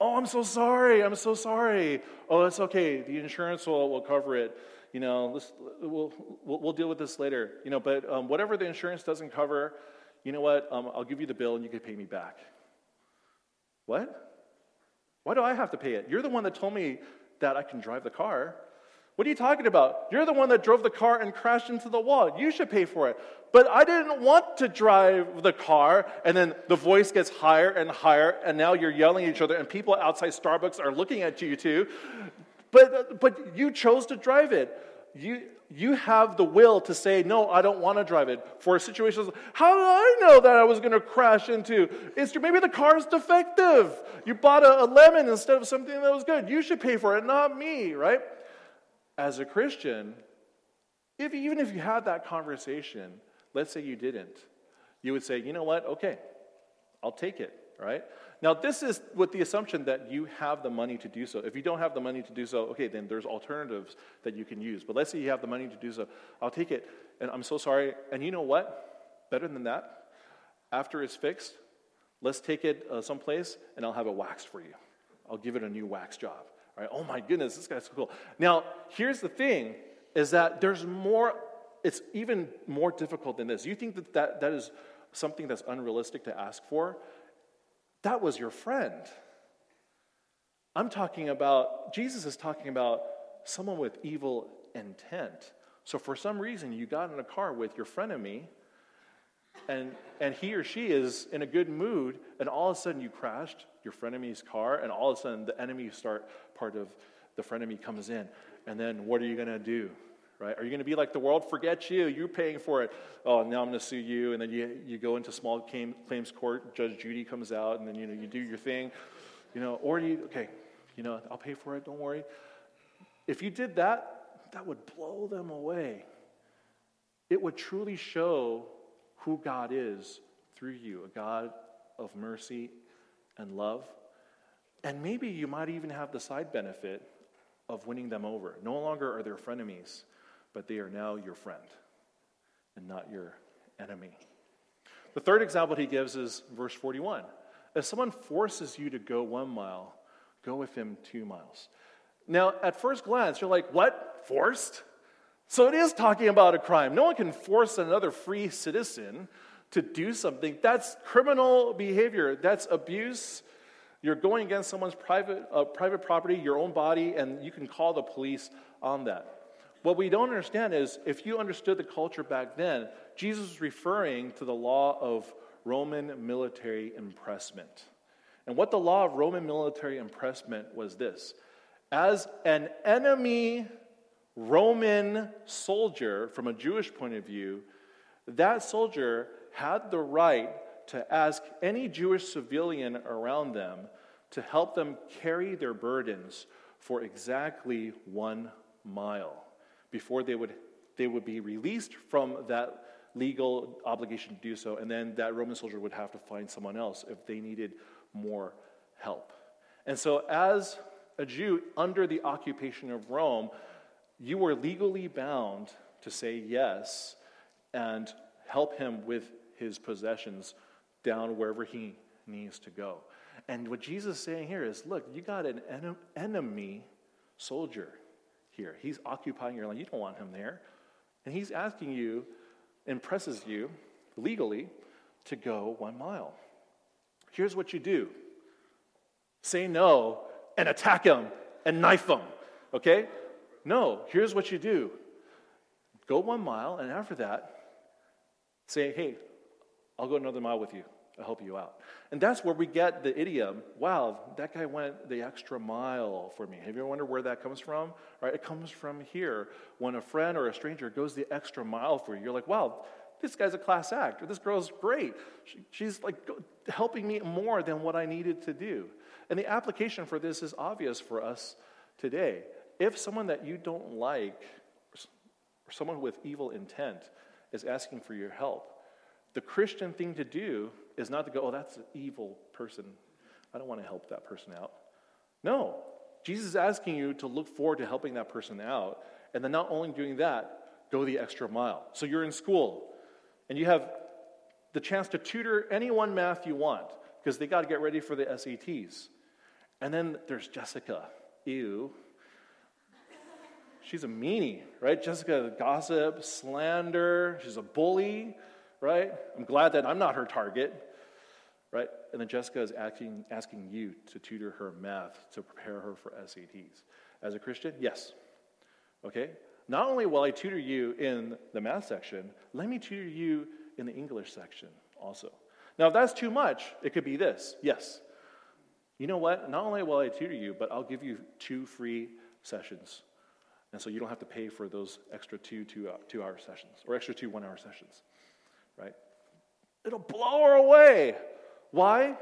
Oh, I'm so sorry, I'm so sorry. Oh, that's okay, the insurance will, will cover it. You know, we'll, we'll, we'll, deal with this later. You know, but um, whatever the insurance doesn't cover, you know what, um, I'll give you the bill and you can pay me back. What? Why do I have to pay it? You're the one that told me that I can drive the car. What are you talking about? You're the one that drove the car and crashed into the wall. You should pay for it. But I didn't want to drive the car. And then the voice gets higher and higher, and now you're yelling at each other, and people outside Starbucks are looking at you too. But, but you chose to drive it. You, you have the will to say, no, I don't want to drive it. For situations, how did I know that I was going to crash into? It's maybe the car is defective. You bought a, a lemon instead of something that was good. You should pay for it, not me, right? As a Christian, if, even if you had that conversation, let's say you didn't, you would say, you know what, okay, I'll take it, right? Now, this is with the assumption that you have the money to do so. If you don't have the money to do so, okay, then there's alternatives that you can use. But let's say you have the money to do so. I'll take it, and I'm so sorry. And you know what? Better than that, after it's fixed, let's take it uh, someplace and I'll have it waxed for you. I'll give it a new wax job. Right? Oh my goodness, this guy's so cool. Now, here's the thing is that there's more, it's even more difficult than this. You think that that, that is something that's unrealistic to ask for? That was your friend. I'm talking about, Jesus is talking about someone with evil intent. So for some reason, you got in a car with your frenemy, and, and he or she is in a good mood, and all of a sudden you crashed your frenemy's car, and all of a sudden the enemy start part of the frenemy comes in. And then what are you going to do? Right? Are you going to be like the world? Forget you. You're paying for it. Oh, now I'm going to sue you. And then you, you go into small claims court. Judge Judy comes out, and then you know you do your thing. You know, or you okay, you know, I'll pay for it. Don't worry. If you did that, that would blow them away. It would truly show who God is through you, a God of mercy and love. And maybe you might even have the side benefit of winning them over. No longer are they frenemies, but they are now your friend and not your enemy. The third example he gives is verse 41. If someone forces you to go one mile, go with him two miles. Now, at first glance, you're like, what? Forced? So it is talking about a crime. No one can force another free citizen to do something, that's criminal behavior. That's abuse. You're going against someone's private, uh, private property, your own body, and you can call the police on that. What we don't understand is if you understood the culture back then, Jesus was referring to the law of Roman military impressment. And what the law of Roman military impressment was this as an enemy Roman soldier, from a Jewish point of view, that soldier had the right to ask any Jewish civilian around them to help them carry their burdens for exactly one mile before they would, they would be released from that legal obligation to do so, and then that Roman soldier would have to find someone else if they needed more help. And so, as a Jew under the occupation of Rome, you were legally bound to say yes and help him with his possessions down wherever he needs to go. And what Jesus is saying here is look, you got an en- enemy soldier here. He's occupying your land. You don't want him there. And he's asking you, impresses you legally to go one mile. Here's what you do say no and attack him and knife him, okay? No, here's what you do go one mile, and after that, say, hey, I'll go another mile with you. I'll help you out. And that's where we get the idiom, wow, that guy went the extra mile for me. Have you ever wondered where that comes from? Right? It comes from here. When a friend or a stranger goes the extra mile for you, you're like, wow, this guy's a class act, or this girl's great. She, she's like helping me more than what I needed to do. And the application for this is obvious for us today. If someone that you don't like, or someone with evil intent, is asking for your help, the Christian thing to do is not to go, oh, that's an evil person. I don't want to help that person out. No. Jesus is asking you to look forward to helping that person out. And then not only doing that, go the extra mile. So you're in school and you have the chance to tutor any one math you want because they got to get ready for the SATs. And then there's Jessica. Ew. She's a meanie, right? Jessica, gossip, slander. She's a bully, right? I'm glad that I'm not her target, right? And then Jessica is asking, asking you to tutor her math to prepare her for SATs. As a Christian, yes. Okay? Not only will I tutor you in the math section, let me tutor you in the English section also. Now, if that's too much, it could be this yes. You know what? Not only will I tutor you, but I'll give you two free sessions. And so you don't have to pay for those extra two two, uh, two hour sessions or extra two one hour sessions, right? It'll blow her away. Why?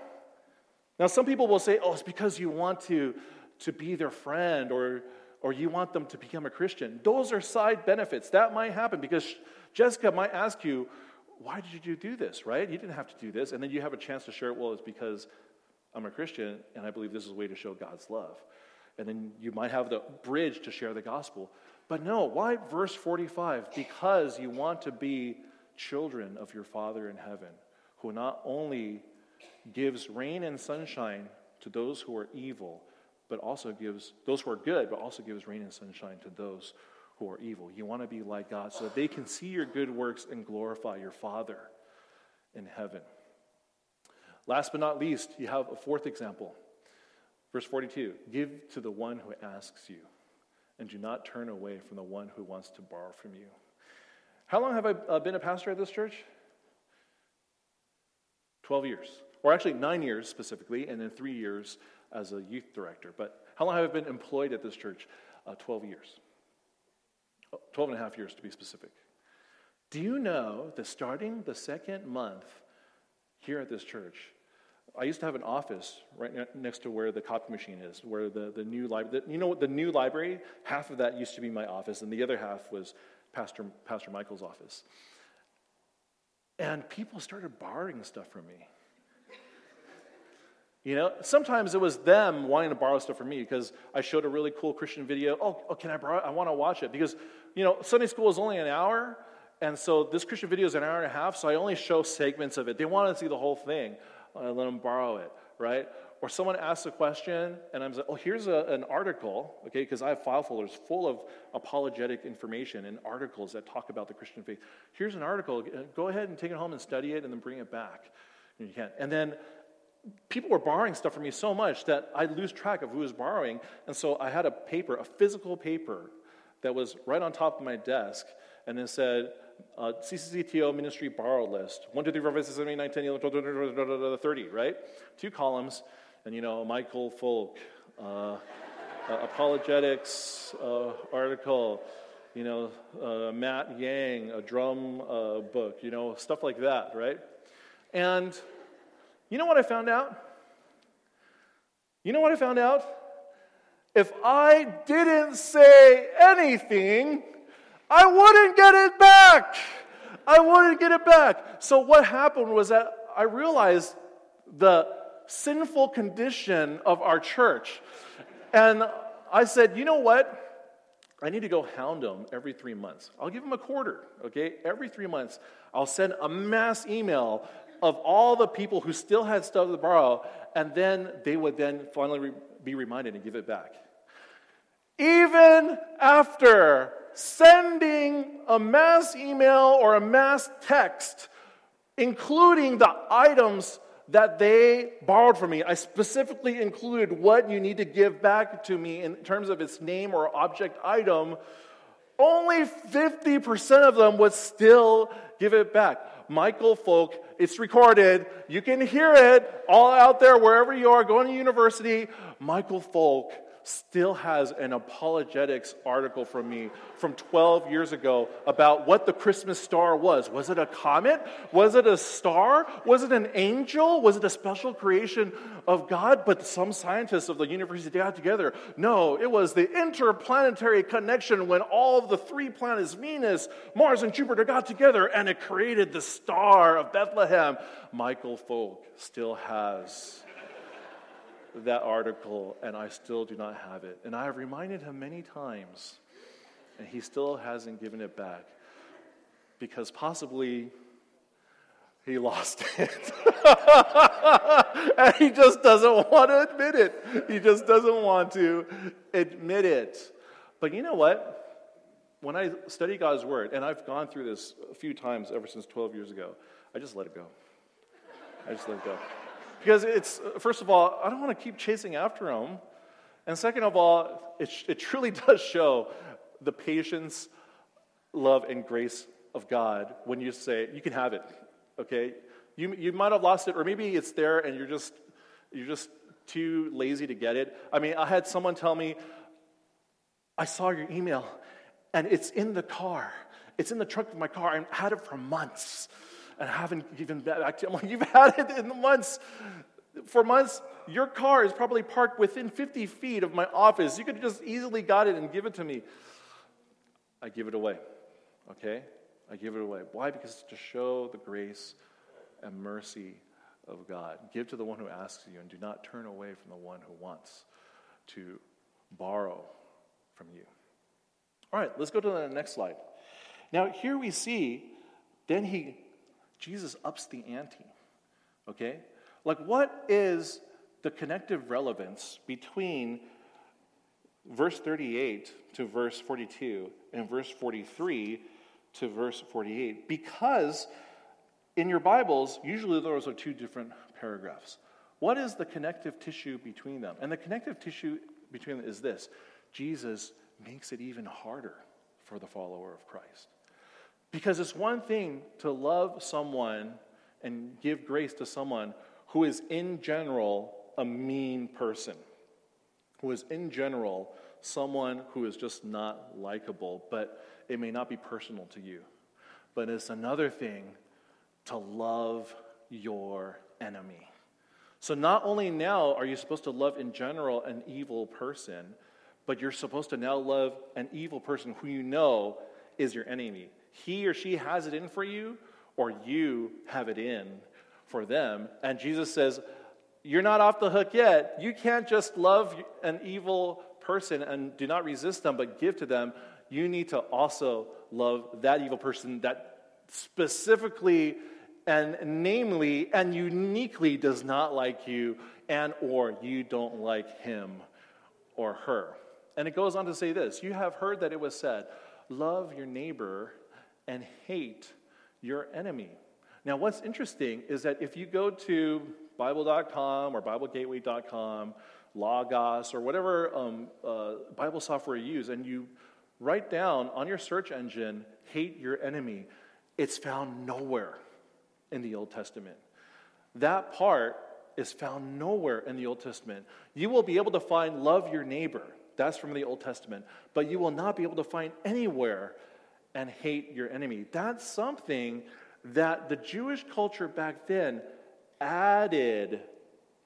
Now, some people will say, oh, it's because you want to, to be their friend or, or you want them to become a Christian. Those are side benefits. That might happen because Jessica might ask you, why did you do this, right? You didn't have to do this. And then you have a chance to share it. Well, it's because I'm a Christian and I believe this is a way to show God's love. And then you might have the bridge to share the gospel. But no, why verse 45? Because you want to be children of your Father in heaven, who not only gives rain and sunshine to those who are evil, but also gives those who are good, but also gives rain and sunshine to those who are evil. You want to be like God so that they can see your good works and glorify your Father in heaven. Last but not least, you have a fourth example. Verse 42 Give to the one who asks you, and do not turn away from the one who wants to borrow from you. How long have I uh, been a pastor at this church? 12 years. Or actually, nine years specifically, and then three years as a youth director. But how long have I been employed at this church? Uh, 12 years. 12 and a half years to be specific. Do you know that starting the second month here at this church, I used to have an office right next to where the copy machine is, where the, the new library, you know what, the new library, half of that used to be my office, and the other half was Pastor, Pastor Michael's office. And people started borrowing stuff from me. You know, sometimes it was them wanting to borrow stuff from me because I showed a really cool Christian video. Oh, oh can I borrow it? I want to watch it. Because, you know, Sunday school is only an hour, and so this Christian video is an hour and a half, so I only show segments of it. They want to see the whole thing. I let them borrow it, right? or someone asks a question, and I'm like, oh, here's a, an article, okay, because I have file folders full of apologetic information and articles that talk about the Christian faith. Here's an article. Uh, go ahead and take it home and study it, and then bring it back. And you can. And then people were borrowing stuff from me so much that I'd lose track of who was borrowing. And so I had a paper, a physical paper, that was right on top of my desk, and it said, uh, CCCTO ministry borrow list 1, 2, 3, 4, 5, 6, 7, 8, 9, 10, 11, 12, 12, 30, right? Two columns, and you know, Michael Folk, uh, uh, apologetics uh, article, you know, uh, Matt Yang, a drum uh, book, you know, stuff like that, right? And you know what I found out? You know what I found out? If I didn't say anything, I wouldn't get it back. I wouldn't get it back. So, what happened was that I realized the sinful condition of our church. And I said, you know what? I need to go hound them every three months. I'll give them a quarter, okay? Every three months, I'll send a mass email of all the people who still had stuff to borrow, and then they would then finally re- be reminded and give it back. Even after sending a mass email or a mass text, including the items that they borrowed from me. I specifically included what you need to give back to me in terms of its name or object item. Only 50% of them would still give it back. Michael Folk, it's recorded. You can hear it all out there wherever you are going to university. Michael Folk still has an apologetics article from me from 12 years ago about what the Christmas star was. Was it a comet? Was it a star? Was it an angel? Was it a special creation of God? But some scientists of the university got together. No, it was the interplanetary connection when all of the three planets, Venus, Mars, and Jupiter, got together and it created the star of Bethlehem. Michael Folk still has that article, and I still do not have it. And I have reminded him many times, and he still hasn't given it back because possibly he lost <laughs> it. and he just doesn't want to admit it. He just doesn't want to admit it. But you know what? When I study God's word, and I've gone through this a few times ever since 12 years ago, I just let it go. I just let it go. Because it's, first of all, I don't want to keep chasing after him. And second of all, it, it truly <laughs> does show the patience, love, and grace of God when you say, you can have it, okay? You, you might have lost it, or maybe it's there and you're just, you're just too lazy to get it. I mean, I had someone tell me, I saw your email and it's in the car. It's in the trunk of my car. I've had it for months and I haven't even back to him. Like, you've had it in months. For months, your car is probably parked within 50 feet of my office. You could have just easily got it and give it to me. I give it away. Okay? I give it away. Why? Because it's to show the grace and mercy of God. Give to the one who asks you, and do not turn away from the one who wants to borrow from you. All right, let's go to the next slide. Now, here we see, then he Jesus ups the ante. Okay? Like, what is the connective relevance between verse 38 to verse 42 and verse 43 to verse 48? Because in your Bibles, usually those are two different paragraphs. What is the connective tissue between them? And the connective tissue between them is this Jesus makes it even harder for the follower of Christ. Because it's one thing to love someone and give grace to someone who is, in general, a mean person, who is, in general, someone who is just not likable, but it may not be personal to you. But it's another thing to love your enemy. So, not only now are you supposed to love in general an evil person, but you're supposed to now love an evil person who you know is your enemy he or she has it in for you, or you have it in for them. And Jesus says, You're not off the hook yet. You can't just love an evil person and do not resist them, but give to them. You need to also love that evil person that specifically and namely and uniquely does not like you and or you don't like him or her. And it goes on to say this, you have heard that it was said, love your neighbor and hate your enemy. Now, what's interesting is that if you go to Bible.com or BibleGateway.com, Logos, or whatever um, uh, Bible software you use, and you write down on your search engine, hate your enemy, it's found nowhere in the Old Testament. That part is found nowhere in the Old Testament. You will be able to find love your neighbor. That's from the Old Testament. But you will not be able to find anywhere and hate your enemy. That's something that the Jewish culture back then added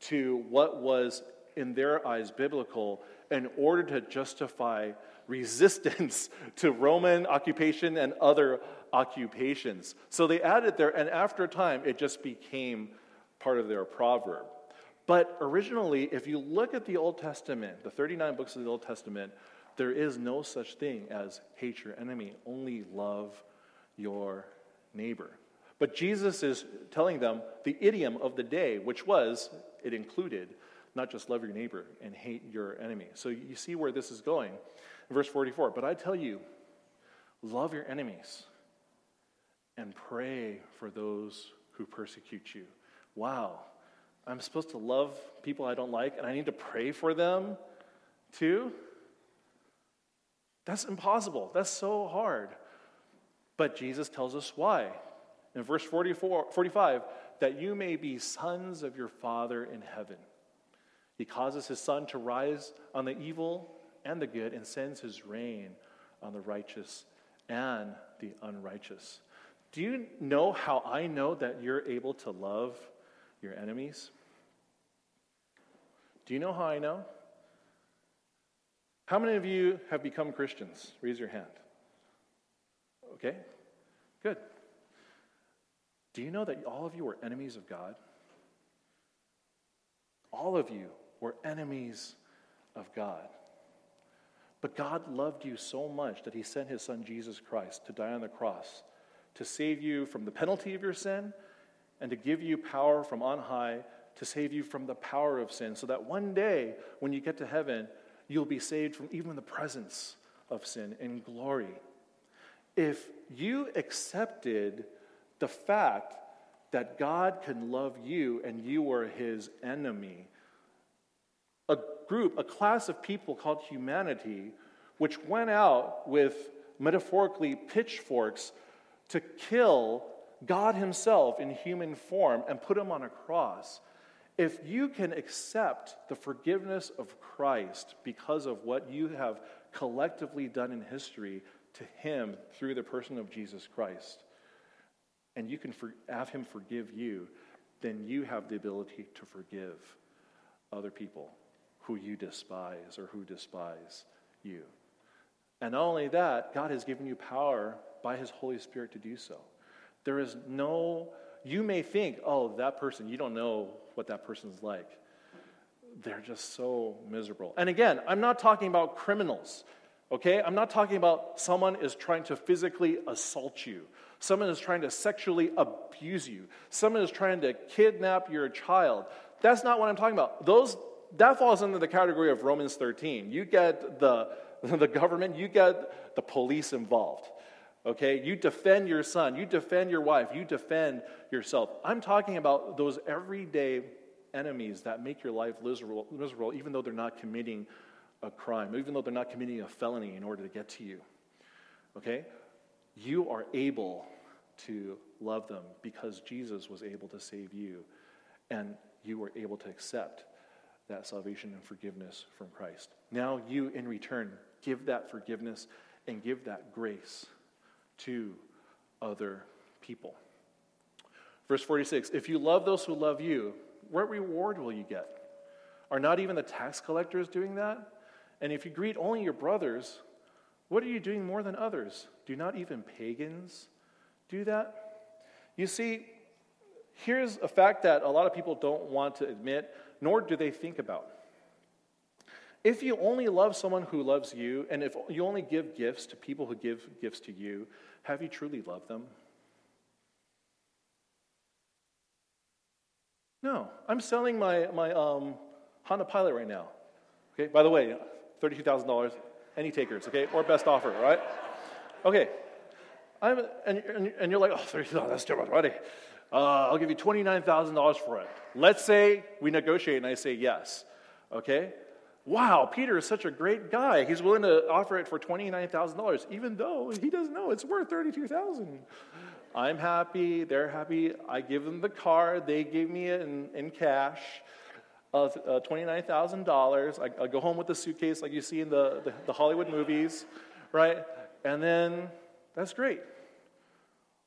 to what was in their eyes biblical in order to justify resistance <laughs> to Roman occupation and other occupations. So they added there, and after a time, it just became part of their proverb. But originally, if you look at the Old Testament, the 39 books of the Old Testament, there is no such thing as hate your enemy, only love your neighbor. But Jesus is telling them the idiom of the day, which was, it included, not just love your neighbor and hate your enemy. So you see where this is going. Verse 44 But I tell you, love your enemies and pray for those who persecute you. Wow. I'm supposed to love people I don't like and I need to pray for them too? That's impossible. That's so hard. But Jesus tells us why. In verse 44, 45, that you may be sons of your Father in heaven. He causes his sun to rise on the evil and the good and sends his rain on the righteous and the unrighteous. Do you know how I know that you're able to love your enemies? Do you know how I know? How many of you have become Christians? Raise your hand. Okay, good. Do you know that all of you were enemies of God? All of you were enemies of God. But God loved you so much that he sent his son Jesus Christ to die on the cross to save you from the penalty of your sin and to give you power from on high to save you from the power of sin, so that one day when you get to heaven, you'll be saved from even the presence of sin in glory. If you accepted the fact that God can love you and you were his enemy, a group, a class of people called humanity, which went out with metaphorically pitchforks to kill God Himself in human form and put Him on a cross. If you can accept the forgiveness of Christ because of what you have collectively done in history to Him through the person of Jesus Christ, and you can for, have Him forgive you, then you have the ability to forgive other people who you despise or who despise you. And not only that, God has given you power by His Holy Spirit to do so. There is no, you may think, oh, that person, you don't know what that person's like. They're just so miserable. And again, I'm not talking about criminals, okay? I'm not talking about someone is trying to physically assault you, someone is trying to sexually abuse you, someone is trying to kidnap your child. That's not what I'm talking about. Those, that falls under the category of Romans 13. You get the, <laughs> the government, you get the police involved. Okay? You defend your son, you defend your wife, you defend yourself. I'm talking about those everyday enemies that make your life miserable, even though they're not committing a crime, even though they're not committing a felony in order to get to you. Okay? You are able to love them because Jesus was able to save you and you were able to accept that salvation and forgiveness from Christ. Now you, in return, give that forgiveness and give that grace to other people. Verse 46 If you love those who love you, what reward will you get? Are not even the tax collectors doing that? And if you greet only your brothers, what are you doing more than others? Do not even pagans do that? You see, here's a fact that a lot of people don't want to admit, nor do they think about. If you only love someone who loves you, and if you only give gifts to people who give gifts to you, have you truly loved them? No, I'm selling my, my um, Honda Pilot right now. Okay, by the way, $32,000, any takers, okay, or best offer, right? Okay, I'm, and, and, and you're like, oh, $32,000, that's too much money. Uh, I'll give you $29,000 for it. Let's say we negotiate and I say yes, okay? Wow, Peter is such a great guy. He's willing to offer it for $29,000, even though he doesn't know it's worth 32,000. I'm happy, they're happy. I give them the car, they give me it in, in cash. Uh, uh, $29,000. I, I, go home with the suitcase like you see in the, the, the Hollywood movies, right? And then that's great.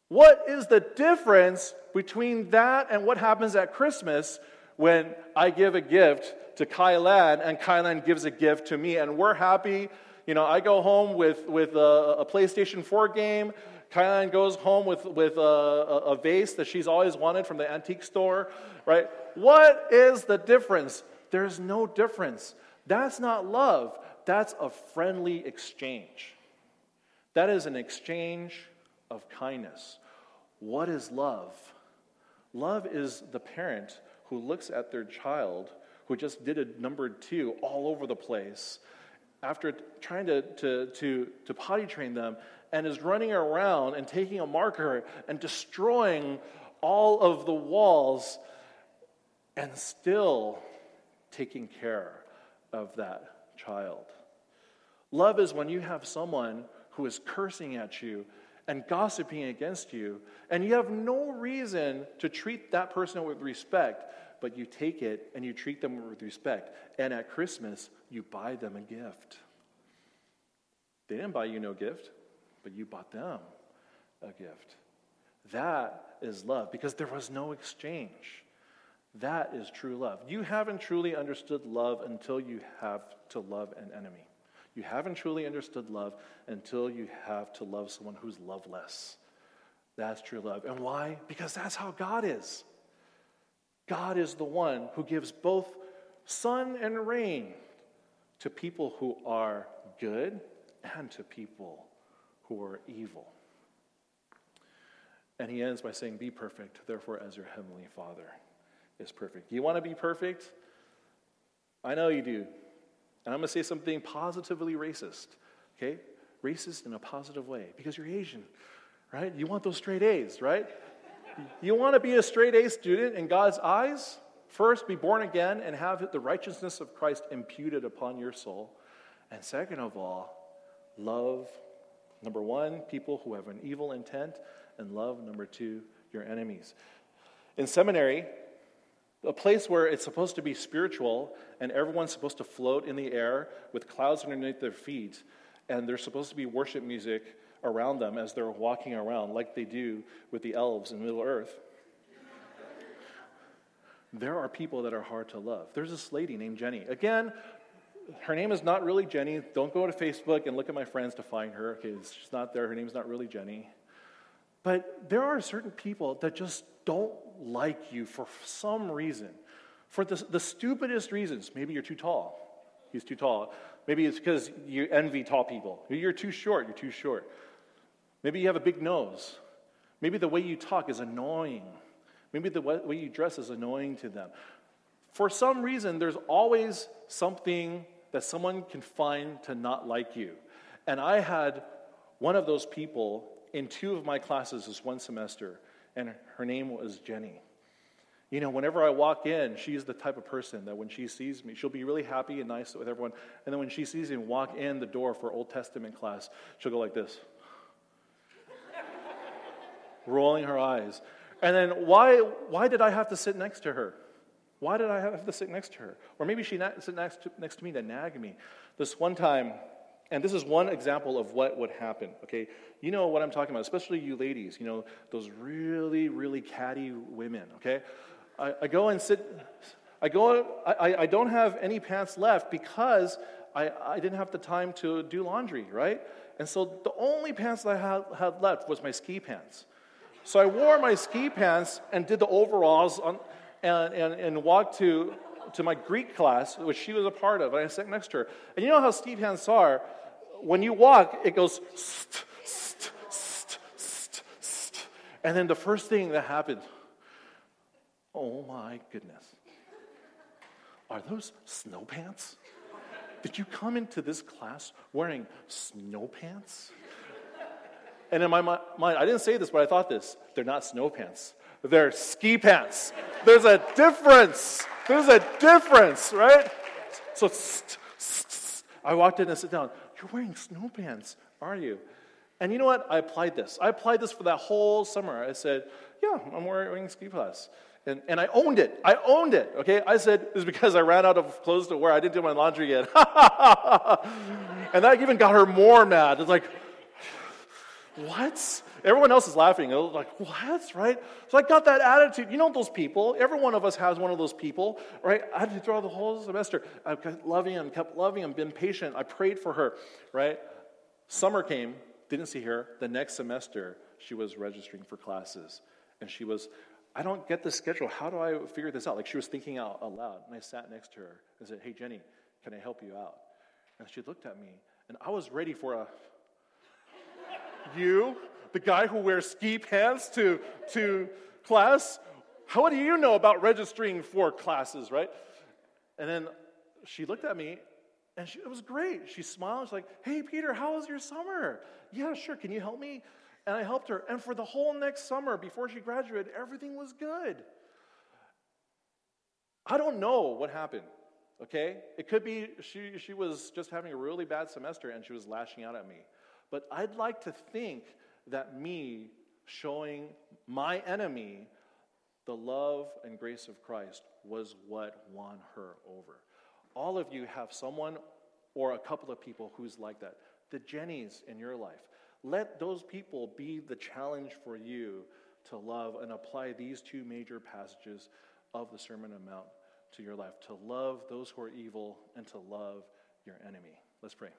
What is the difference between that and what happens at Christmas when I give a gift to Kylan and Kylan gives a gift to me and we're happy? You know, I go home with, with a, a PlayStation 4 game. Kylan goes home with, with a, a, vase that she's always wanted from the antique store, right? What is the difference? There's no difference. That's not love, that's a friendly exchange. That is an exchange of kindness. What is love? Love is the parent who looks at their child who just did a number two all over the place after trying to, to, to, to potty train them and is running around and taking a marker and destroying all of the walls and still taking care of that child. Love is when you have someone who is cursing at you and gossiping against you, and you have no reason to treat that person with respect, but you take it and you treat them with respect. And at Christmas, you buy them a gift. They didn't buy you no gift but you bought them a gift. That is love because there was no exchange. That is true love. You haven't truly understood love until you have to love an enemy. You haven't truly understood love until you have to love someone who's loveless. That's true love. And why? Because that's how God is. God is the one who gives both sun and rain to people who are good and to people who are evil. And he ends by saying, Be perfect, therefore, as your heavenly Father is perfect. You want to be perfect? I know you do. And I'm going to say something positively racist, okay? Racist in a positive way, because you're Asian, right? You want those straight A's, right? You want to be a straight A student in God's eyes? First, be born again and have the righteousness of Christ imputed upon your soul. And second of all, love Number one, people who have an evil intent, and love, number two, your enemies. In seminary, a place where it's supposed to be spiritual and everyone's supposed to float in the air with clouds underneath their feet, and there's supposed to be worship music around them as they're walking around, like they do with the elves in Middle Earth. there are people that are hard to love. There's this lady named Jenny. Again, her name is not really Jenny. Don't go to Facebook and look at my friends to find her. Okay, she's not there. Her name's not really Jenny. But there are certain people that just don't like you for some reason. For the, the stupidest reasons. Maybe you're too tall. He's too tall. Maybe it's because you envy tall people. You're too short. You're too short. Maybe you have a big nose. Maybe the way you talk is annoying. Maybe the way you dress is annoying to them. For some reason, there's always something that someone can find to not like you. And I had one of those people in two of my classes this one semester, and her name was Jenny. You know, whenever I walk in, she's the type of person that when she sees me, she'll be really happy and nice with everyone. And then when she sees me walk in the door for Old Testament class, she'll go like this, rolling her eyes. And then why, why did I have to sit next to her? Why did I have to sit next to her? Or maybe she sit next to, next to me to nag me. This one time, and this is one example of what would happen, okay? You know what I'm talking about, especially you ladies, you know, those really, really catty women, okay? I, I go and sit, I go, I, I don't have any pants left because I, I didn't have the time to do laundry, right? And so the only pants that I had, had left was my ski pants. So I wore my ski pants and did the overalls on, and, and, and walked to, to my Greek class, which she was a part of, and I sat next to her. And you know how ski pants are? When you walk, it goes st, st, st, st, st. And then the first thing that happened, Oh my goodness. Are those snow pants? Did you come into this class wearing snow pants? And in my mind, I didn't say this, but I thought this. They're not snow pants, they're ski pants. There's a difference. There's a difference, right? So I walked in and sat down. You're wearing snow pants, are you? And you know what? I applied this. I applied this for that whole summer. I said, Yeah, I'm wearing ski pants. And, and I owned it. I owned it, okay? I said, it's because I ran out of clothes to wear. I didn't do my laundry yet. <laughs> and that even got her more mad. It's like, what? Everyone else is laughing. Was like, what? Right? So I got that attitude. You know those people? Every one of us has one of those people, right? I had to throw the whole semester. I kept loving him, kept loving him, been patient. I prayed for her, right? Summer came, didn't see her. The next semester, she was registering for classes. And she was I don't get the schedule. How do I figure this out? Like she was thinking out, aloud. And I sat next to her and said, Hey, Jenny, can I help you out? And she looked at me, and I was ready for a, You, the guy who wears ski pants to, to class? How do you know about registering for classes, right? And then she looked at me, and she, it was great. She smiled. She's like, Hey, Peter, how was your summer? Yeah, sure. Can you help me? And I helped her. And for the whole next summer, before she graduated, everything was good. I don't know what happened, okay? It could be she, she was just having a really bad semester and she was lashing out at me. But I'd like to think that me showing my enemy the love and grace of Christ was what won her over. All of you have someone or a couple of people who's like that. The Jennies in your life. Let those people be the challenge for you to love and apply these two major passages of the Sermon on Mount to your life to love those who are evil and to love your enemy. Let's pray.